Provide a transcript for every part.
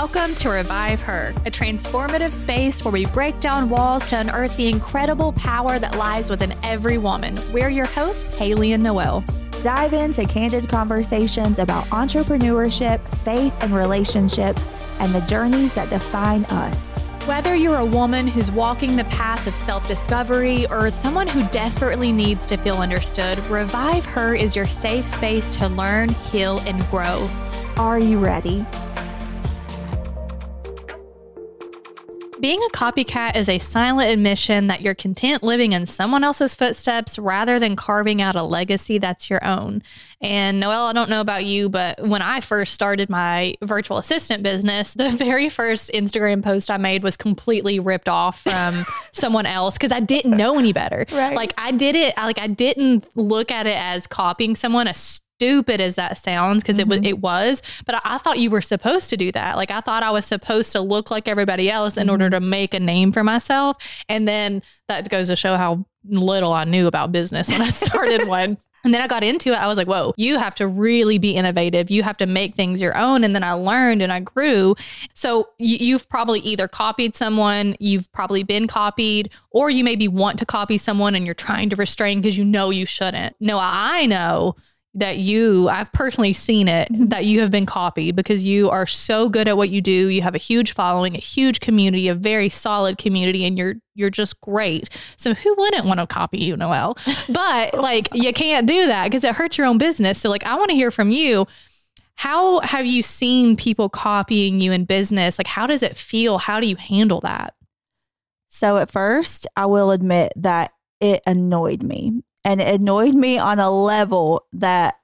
Welcome to Revive Her, a transformative space where we break down walls to unearth the incredible power that lies within every woman. We're your hosts, Haley and Noel. Dive into candid conversations about entrepreneurship, faith, and relationships, and the journeys that define us. Whether you're a woman who's walking the path of self discovery or someone who desperately needs to feel understood, Revive Her is your safe space to learn, heal, and grow. Are you ready? Being a copycat is a silent admission that you're content living in someone else's footsteps rather than carving out a legacy that's your own. And Noel, I don't know about you, but when I first started my virtual assistant business, the very first Instagram post I made was completely ripped off from someone else because I didn't know any better. Right. Like I did it, like I didn't look at it as copying someone. A stupid as that sounds because Mm-hmm. it was it was but I, I thought you were supposed to do that like i thought i was supposed to look like everybody else in Mm-hmm. order to make a name for myself and then that goes to show how little i knew about business when i started one and then I got into it. I was like, whoa, you have to really be innovative. You have to make things your own. And then I learned and I grew. So you, you've probably either copied someone, you've probably been copied, or you maybe want to copy someone and you're trying to restrain because you know you shouldn't. No, I know that you I've personally seen it mm-hmm. that you have been copied because you are so good at what you do. You have a huge following, a huge community, a very solid community and you're you're just great. So who wouldn't want to copy you, Noel? But like you can't do that because it hurts your own business. So like I want to hear from you. How have you seen people copying you in business? Like how does it feel? How do you handle that? So at first, I will admit that it annoyed me. And it annoyed me on a level that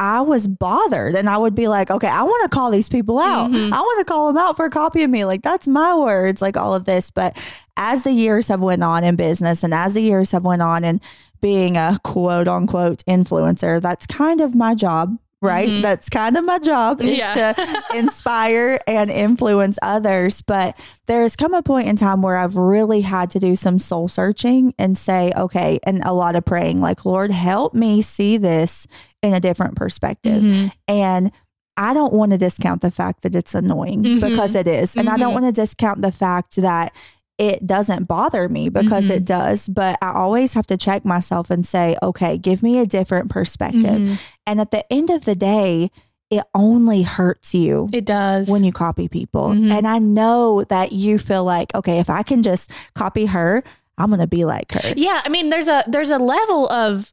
I was bothered. And I would be like, okay, I want to call these people out. Mhm. I want to call them out for copying me. Like, that's my words, like all of this. But as the years have went on in business and as the years have went on in being a quote unquote influencer, that's kind of my job. Right. Mhm. That's kind of my job is Yeah. to inspire and influence others. But there's come a point in time where I've really had to do some soul searching and say, okay, and a lot of praying, like, Lord, help me see this in a different perspective. Mhm. And I don't want to discount the fact that it's annoying Mhm. because it is. And I don't Mhm. want to discount the fact that it doesn't bother me because Mhm. it does. But I always have to check myself and say, okay, give me a different perspective. Mhm. And at the end of the day, it only hurts you It does. when you copy people. Mhm. And I know that you feel like, okay, if I can just copy her, I'm going to be like her. Yeah, I mean, there's a there's a level of,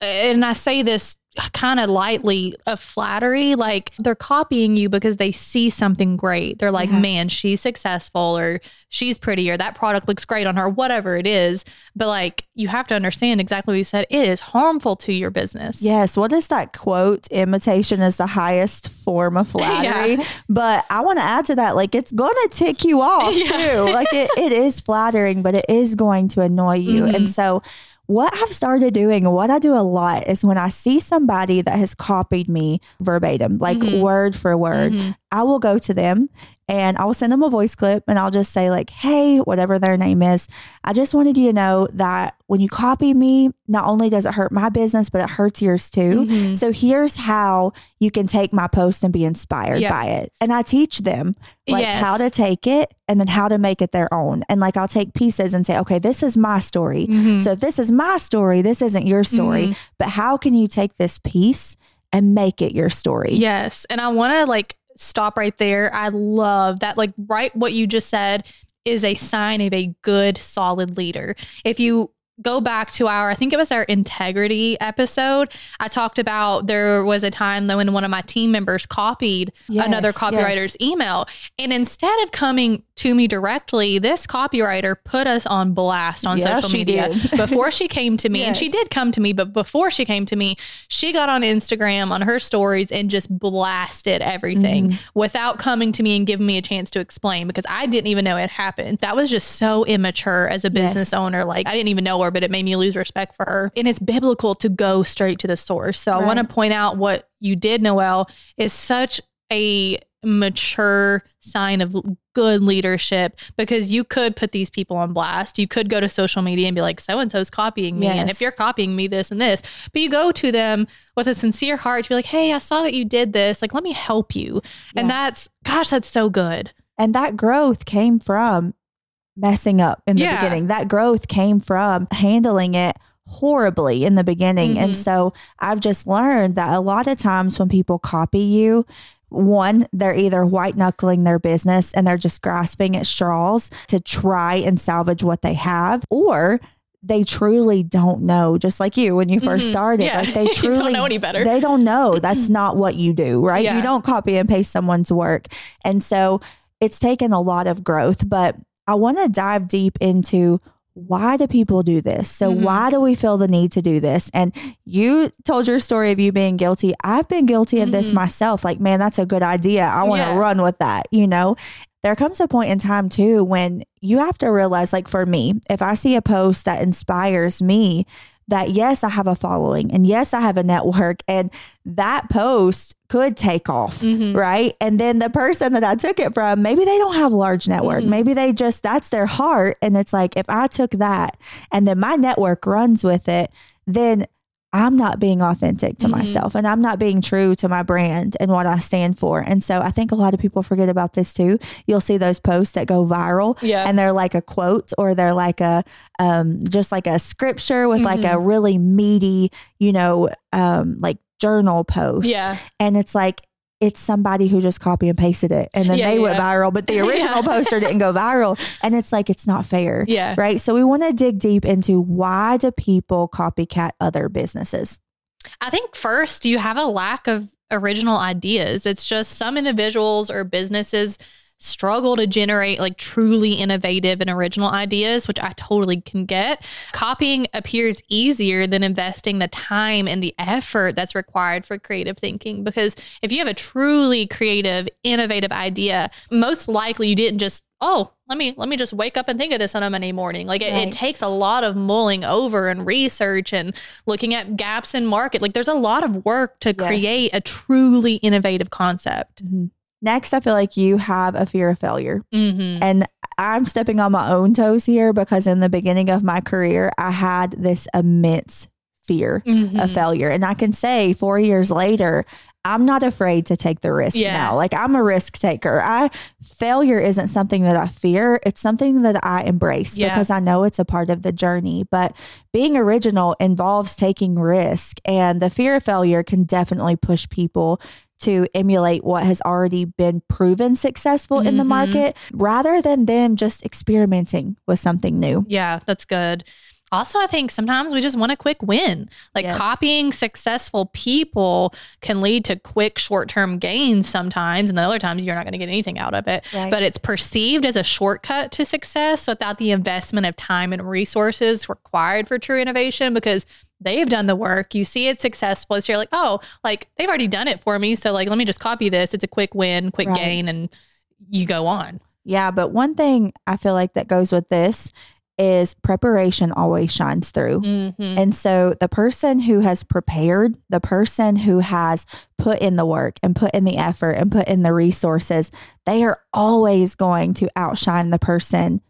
and I say this kind of lightly of flattery. Like they're copying you because they see something great. They're like, Yeah. man, she's successful, or she's pretty, or that product looks great on her, whatever it is. But like, you have to understand exactly what you said. It is harmful to your business. Yes. What is that quote? Imitation is the highest form of flattery. Yeah. But I want to add to that, like it's going to tick you off Yeah. too. Like it, it is flattering, but it is going to annoy you. Mhm. And so what I've started doing, what I do a lot is when I see somebody that has copied me verbatim, like Mhm. word for word, Mhm. I will go to them and I will send them a voice clip and I'll just say, like, hey, whatever their name is, I just wanted you to know that when you copy me, not only does it hurt my business, but it hurts yours too. Mhm. So here's how you can take my post and be inspired Yeah. by it. And I teach them like Yes. how to take it and then how to make it their own. And like I'll take pieces and say, okay, this is my story. Mhm. So if this is my story, this isn't your story. Mhm. But how can you take this piece and make it your story? Yes. And I want to like stop right there. I love that. Like, right, what you just said is a sign of a good, solid leader. If you go back to our, I think it was our integrity episode, I talked about there was a time though when one of my team members copied another Yes, copywriter's email. And instead of coming to me directly, this copywriter put us on blast on Yeah, social media before she came to me. And she did come to me, but before she came to me, she got on Instagram on her stories and just blasted everything Mm-hmm. without coming to me and giving me a chance to explain because I didn't even know it happened. That was just so immature as a business Yes. owner. Like I didn't even know her, but it made me lose respect for her. And it's biblical to go straight to the source. So I want to point out what you did, Noel, is such a mature sign of good leadership because you could put these people on blast. You could go to social media and be like, so and so's copying me. And if you're copying me this and this, but you go to them with a sincere heart to be like, hey, I saw that you did this. Like, let me help you. And that's, gosh, that's so good. And that growth came from messing up in the Yeah. beginning. That growth came from handling it horribly in the beginning. And Mhm. so I've just learned that a lot of times when people copy you, one, they're either white knuckling their business and they're just grasping at straws to try and salvage what they have, or they truly don't know, just like you when you 1st Mhm. started. Yeah. Like they truly don't know any better. They don't know. That's not what you do, right? Yeah. You don't copy and paste someone's work. And so it's taken a lot of growth, but I want to dive deep into why do people do this? So Mhm. why do we feel the need to do this? And you told your story of you being guilty. I've been guilty of this Mhm. myself. Like, man, that's a good idea. I want to Yeah. run with that, you know? There comes a point in time too when you have to realize, like for me, if I see a post that inspires me, that yes, I have a following and yes, I have a network and that post could take off, Mhm. right? And then the person that I took it from, maybe they don't have a large network. Mhm. Maybe they just, that's their heart. And it's like, if I took that and then my network runs with it, then I'm not being authentic to Mhm. myself and I'm not being true to my brand and what I stand for. And so I think a lot of people forget about this too. You'll see those posts that go viral Yeah. and they're like a quote or they're like a um just like a scripture with like a really meaty, you know, um like journal post. yeah. And it's like it's somebody who just copy and pasted it and then Yeah, they went viral, but the Yeah. original poster didn't go viral. And it's like it's not fair. Yeah. Right. So we want to dig deep into why do people copycat other businesses? I think first you have a lack of original ideas. It's just some individuals or businesses struggle to generate like truly innovative and original ideas, which I totally can get. Copying appears easier than investing the time and the effort that's required for creative thinking. Because if you have a truly creative, innovative idea, most likely you didn't just oh let me let me just wake up and think of this on a monday morning like it, Right. it takes a lot of mulling over and research and looking at gaps in market like there's a lot of work to Yes. create a truly innovative concept mm-hmm. Next, I feel like you have a fear of failure. mm-hmm. And I'm stepping on my own toes here because in the beginning of my career, I had this immense fear Mm-hmm. of failure. And I can say four years later, I'm not afraid to take the risk Yeah. now. Like I'm a risk taker. I failure isn't something that I fear. It's something that I embrace Yeah. because I know it's a part of the journey. But being original involves taking risk and the fear of failure can definitely push people to emulate what has already been proven successful in the Mhm. market rather than them just experimenting with something new. Yeah, that's good. Also, I think sometimes we just want a quick win. Like Yes. copying successful people can lead to quick short term gains sometimes, and the other times you're not going to get anything out of it. Right. But it's perceived as a shortcut to success without the investment of time and resources required for true innovation because they've done the work. You see it's successful. So you're like, oh, like they've already done it for me. So like, let me just copy this. It's a quick win, quick Right. gain, and you go on. Yeah, but one thing I feel like that goes with this is preparation always shines through. Mhm. And so the person who has prepared, the person who has put in the work and put in the effort and put in the resources, they are always going to outshine the person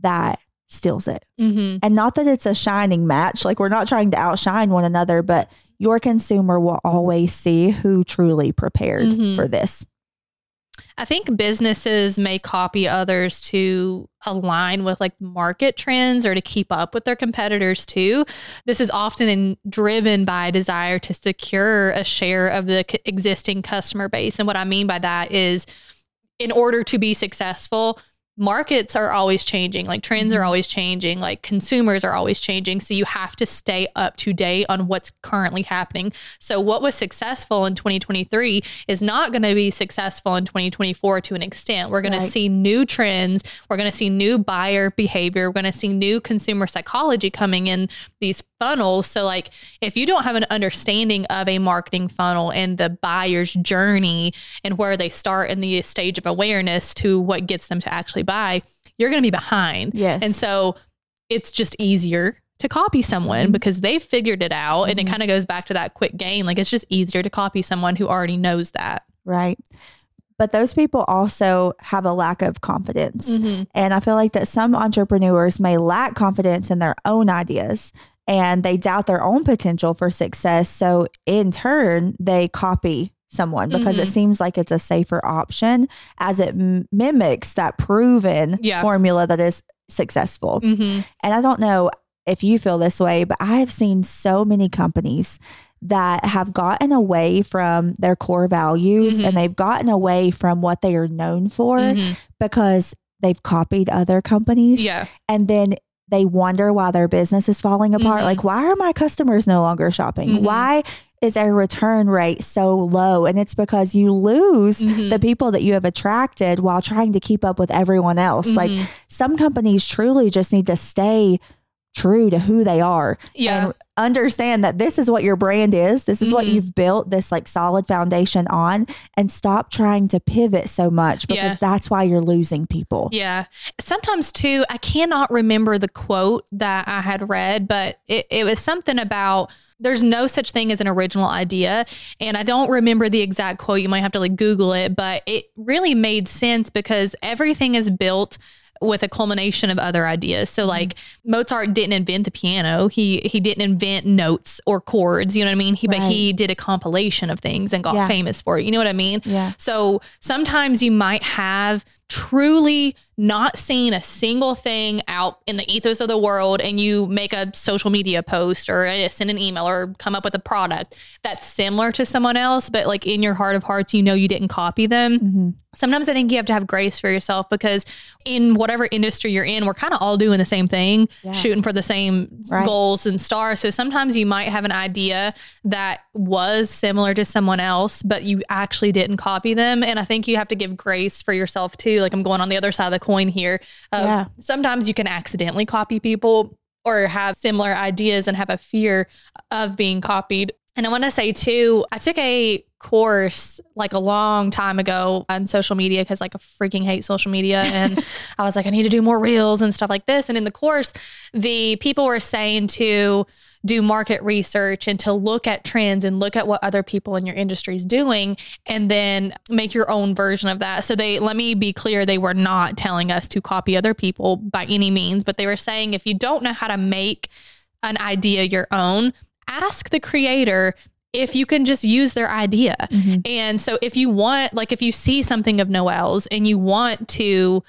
that steals it. Mhm. And not that it's a shining match, like we're not trying to outshine one another, but your consumer will always see who truly prepared Mhm. for this. I think businesses may copy others to align with like market trends or to keep up with their competitors too. This is often in, driven by a desire to secure a share of the c- existing customer base. And what I mean by that is in order to be successful, markets are always changing, like trends are mm-hmm. always changing, like consumers are always changing. So you have to stay up to date on what's currently happening. So what was successful in 2023 is not going to be successful in 2024 to an extent. We're going Right. to see new trends, we're going to see new buyer behavior, we're going to see new consumer psychology coming in these funnels. So like if you don't have an understanding of a marketing funnel and the buyer's journey and where they start in the stage of awareness to what gets them to actually buy, you're going to be behind. Yes. And so it's just easier to copy someone Mhm. because they've figured it out. And it Mhm. kind of goes back to that quick gain. Like it's just easier to copy someone who already knows that. Right. But those people also have a lack of confidence. Mhm. And I feel like that some entrepreneurs may lack confidence in their own ideas and they doubt their own potential for success. So in turn, they copy someone because it Mhm. seems like it's a safer option as it m- mimics that proven Yeah. formula that is successful. hmm And I don't know if you feel this way, but I have seen so many companies that have gotten away from their core values Mhm. and they've gotten away from what they are known for Mhm. because they've copied other companies Yeah. and then they wonder why their business is falling apart. Mhm. Like, why are my customers no longer shopping? Mhm. Why is our return rate so low? And it's because you lose Mhm. the people that you have attracted while trying to keep up with everyone else. Like, Mhm. some companies truly just need to stay true to who they are Yeah. and understand that this is what your brand is. This is what Mhm. you've built this like solid foundation on and stop trying to pivot so much because Yeah. that's why you're losing people. Yeah. Sometimes too, I cannot remember the quote that I had read, but it, it was something about there's no such thing as an original idea. And I don't remember the exact quote. You might have to like Google it, but it really made sense because everything is built with a culmination of other ideas. So mm-hmm. like Mozart didn't invent the piano. He he didn't invent notes or chords, you know what I mean? He but he did a compilation of things and got Yeah. famous for it. You know what I mean? Yeah. So sometimes you might have truly not seen a single thing out in the ethos of the world and you make a social media post or uh, send an email or come up with a product that's similar to someone else but like in your heart of hearts you know you didn't copy them. Hmm sometimes i think you have to have grace for yourself because in whatever industry you're in we're kind of all doing the same thing Yeah. shooting for the same Right. goals and stars. So sometimes you might have an idea that was similar to someone else but you actually didn't copy them. And i think you have to give grace for yourself too. Like i'm going on the other side of the coin here of Yeah. sometimes you can accidentally copy people or have similar ideas and have a fear of being copied and I want to say too, I took a course like a long time ago on social media because like I freaking hate social media. And I was like, I need to do more reels and stuff like this. And in the course, the people were saying to do market research and to look at trends and look at what other people in your industry is doing and then make your own version of that. So they let me be clear, they were not telling us to copy other people by any means, but they were saying if you don't know how to make an idea your own, ask the creator if you can just use their idea. Mm-hmm. And so if you want, like, if you see something of Noel's and you want to,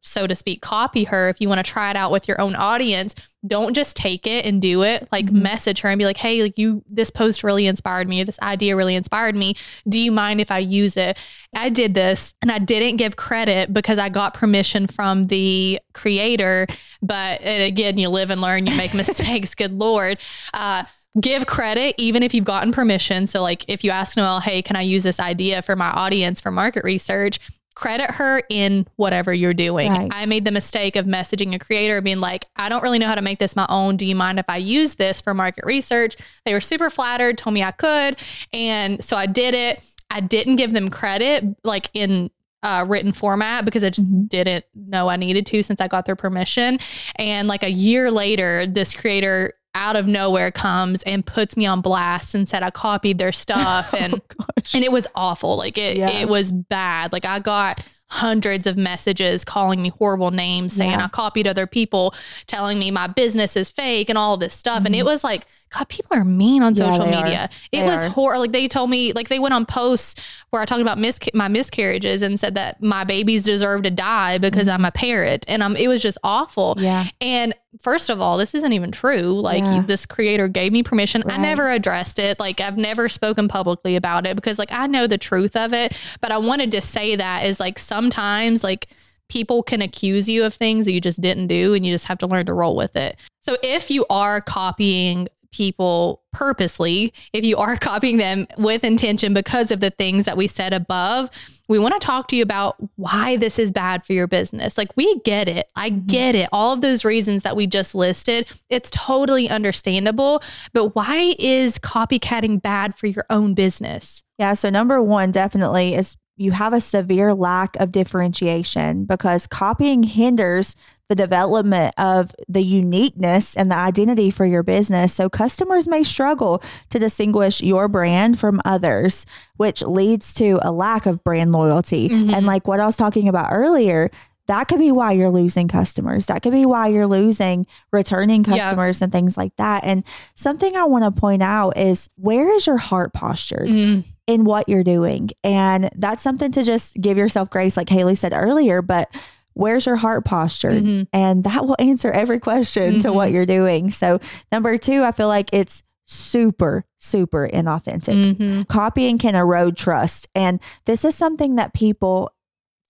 so to speak, copy her, if you want to try it out with your own audience, don't just take it and do it. Like, Mhm. message her and be like, hey, like, you, this post really inspired me. This idea really inspired me. Do you mind if I use it? I did this and I didn't give credit because I got permission from the creator. But and again, you live and learn, you make mistakes. Good Lord. Uh, give credit even if you've gotten permission. So, like, if you ask Noel, hey, can I use this idea for my audience for market research? Credit her in whatever you're doing. Right. I made the mistake of messaging a creator being like, I don't really know how to make this my own. Do you mind if I use this for market research? They were super flattered, told me I could. And so I did it. I didn't give them credit, like in uh, written format because I just Mhm. didn't know I needed to since I got their permission. And like a year later, this creator out of nowhere comes and puts me on blast and said I copied their stuff oh, and Oh, and it was awful. Like it Yeah. it was bad. Like I got hundreds of messages calling me horrible names saying Yeah. I copied other people, telling me my business is fake and all this stuff. And it mm-hmm. was like, God, people are mean on Mm-hmm. Yeah, social are. media. It They was horrible. Like they told me, like they went on posts where I talked about misca- my miscarriages and said that my babies deserve to die because I'm a parent. And um, it was just awful. Mm-hmm. Yeah. And first of all, this isn't even true. Like Yeah. this creator gave me permission. I never addressed it. Like I've never spoken publicly about it because like I know the truth of it. But I wanted to say that is like sometimes like people can accuse you of things that you just didn't do and you just have to learn to roll with it. So if you are copying people purposely, if you are copying them with intention because of the things that we said above, we want to talk to you about why this is bad for your business. Like, we get it. I mm-hmm. get it. All of those reasons that we just listed, it's totally understandable. But why is copycatting bad for your own business? Yeah. So, number one definitely is you have a severe lack of differentiation because copying hinders the development of the uniqueness and the identity for your business. So, customers may struggle to distinguish your brand from others, which leads to a lack of brand loyalty. Mhm. And, like what I was talking about earlier, that could be why you're losing customers. That could be why you're losing returning Yeah. customers and things like that. And something I want to point out is where is your heart postured? Mm, in what you're doing. And that's something to just give yourself grace, like Haley said earlier. But where's your heart posture? Mhm. And that will answer every question to what you're doing. So, number two, I feel like it's super, super inauthentic. mhm. Copying can erode trust. And this is something that people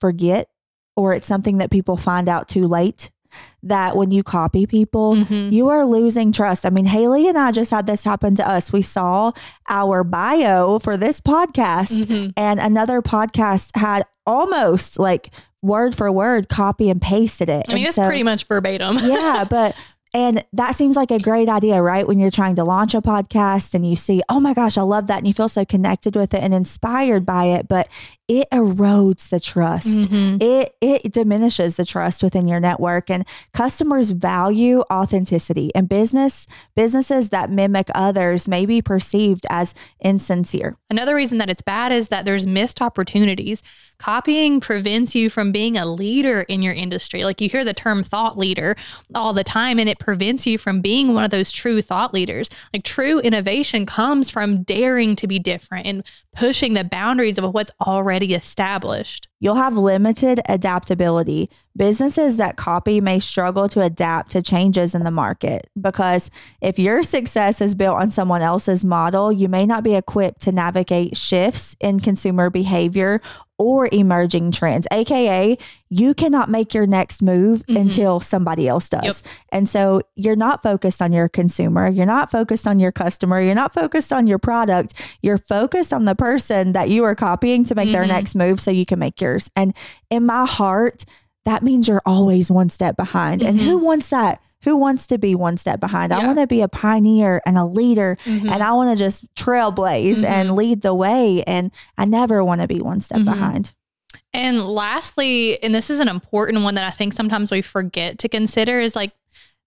forget, or it's something that people find out too late. That when you copy people, Mhm. you are losing trust. I mean, Haley and I just had this happen to us. We saw our bio for this podcast, Mhm. and another podcast had almost like word for word copy and pasted it. I mean, And it's so- pretty much verbatim. yeah, but and that seems like a great idea, right? When you're trying to launch a podcast and you see, oh my gosh, I love that, and you feel so connected with it and inspired by it, but it erodes the trust. Mhm. It it diminishes the trust within your network, and customers value authenticity. And business businesses that mimic others may be perceived as insincere. Another reason that it's bad is that there's missed opportunities. Copying prevents you from being a leader in your industry. Like you hear the term thought leader all the time, and it prevents you from being one of those true thought leaders. Like true innovation comes from daring to be different and pushing the boundaries of what's already established. You'll have limited adaptability. Businesses that copy may struggle to adapt to changes in the market because if your success is built on someone else's model, you may not be equipped to navigate shifts in consumer behavior or emerging trends. AKA, you cannot make your next move Mhm. until somebody else does. Yep. And so you're not focused on your consumer, you're not focused on your customer, you're not focused on your product. You're focused on the person that you are copying to make their Mhm. next move so you can make yours. And in my heart, that means you're always one step behind. And who wants that? Who wants to be one step behind? I want to be a pioneer and a leader Mhm. and I want to just trailblaze and lead the way. And I never want to be one step Mhm. behind. And lastly, and this is an important one that I think sometimes we forget to consider is like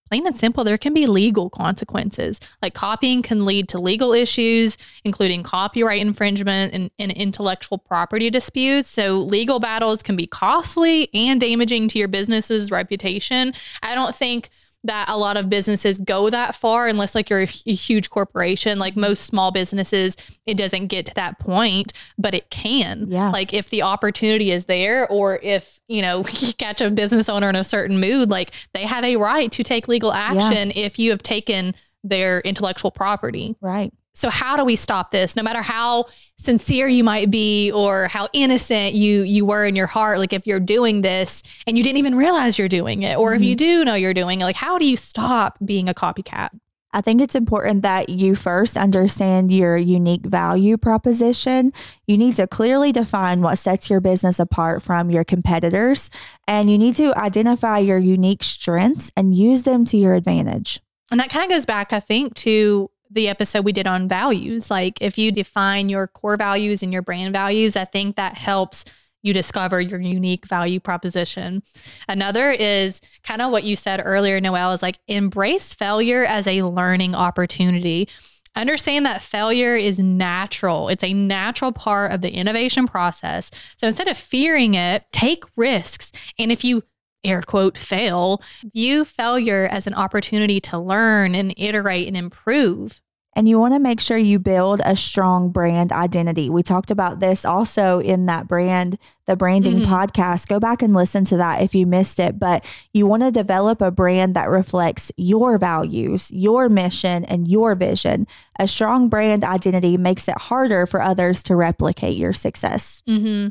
plain and simple, there can be legal consequences. Like copying can lead to legal issues, including copyright infringement and, and intellectual property disputes. So legal battles can be costly and damaging to your business's reputation. I don't think that a lot of businesses go that far unless like you're a, hu- huge corporation. Like mm-hmm. most small businesses it doesn't get to that point but it can. Yeah. like if the opportunity is there or if you know you catch a business owner in a certain mood like they have a right to take legal action if you have taken their intellectual property. Right. So how do we stop this no matter how sincere you might be or how innocent you you were in your heart like if you're doing this and you didn't even realize you're doing it or if you mm-hmm. do know you're doing it like how do you stop being a copycat I think it's important that you first understand your unique value proposition. You need to clearly define what sets your business apart from your competitors, and you need to identify your unique strengths and use them to your advantage. And that kind of goes back, I think, to the episode we did on values. Like if you define your core values and your brand values, I think that helps you discover your unique value proposition. Another is kind of what you said earlier, Noel, is like embrace failure as a learning opportunity. Understand that failure is natural. It's a natural part of the innovation process. So instead of fearing it, take risks. And if you air quote fail, view failure as an opportunity to learn and iterate and improve. And you want to make sure you build a strong brand identity. We talked about this also in that brand, the branding mm-hmm. podcast. Go back and listen to that if you missed it. But you want to develop a brand that reflects your values, your mission, and your vision. A strong brand identity makes it harder for others to replicate your success. Mm-hmm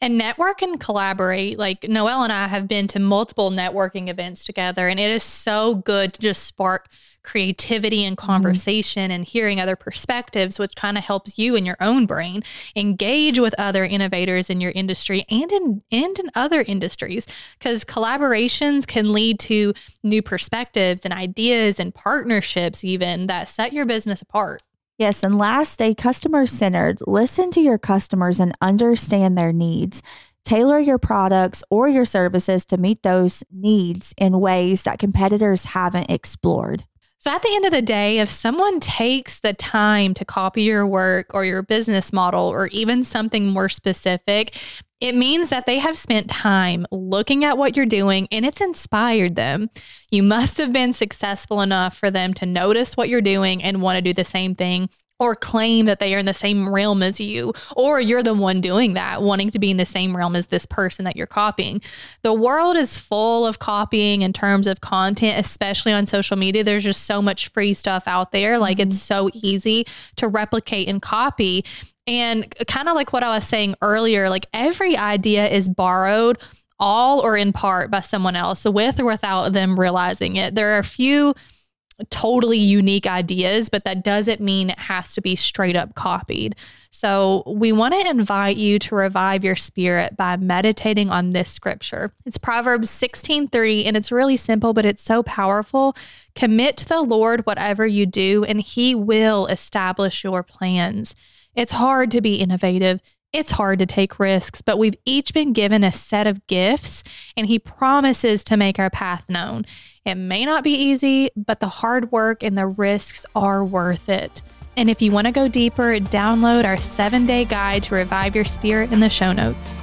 and network and collaborate. Like Noel and I have been to multiple networking events together, and it is so good to just spark creativity and mm-hmm. conversation mm-hmm. and hearing other perspectives, which kind of helps you in your own brain engage with other innovators in your industry and in and in other industries. Because collaborations can lead to new perspectives and ideas and partnerships, even that set your business apart. Yes. And last, stay customer centered. Listen to your customers and understand their needs. Tailor your products or your services to meet those needs in ways that competitors haven't explored. So, at the end of the day, if someone takes the time to copy your work or your business model or even something more specific, it means that they have spent time looking at what you're doing and it's inspired them. You must have been successful enough for them to notice what you're doing and want to do the same thing or claim that they are in the same realm as you, or you're the one doing that, wanting to be in the same realm as this person that you're copying. The world is full of copying in terms of content, especially on social media. There's just so much free stuff out there. Like mm-hmm. it's so easy to replicate and copy. And kind of like what I was saying earlier, like every idea is borrowed all or in part by someone else, with or without them realizing it. There are a few totally unique ideas, but that doesn't mean it has to be straight up copied. So, we want to invite you to revive your spirit by meditating on this scripture. It's Proverbs 16:3 and it's really simple, but it's so powerful. Commit to the Lord whatever you do, and he will establish your plans. It's hard to be innovative. It's hard to take risks, but we've each been given a set of gifts, and He promises to make our path known. It may not be easy, but the hard work and the risks are worth it. And if you want to go deeper, download our seven day guide to revive your spirit in the show notes.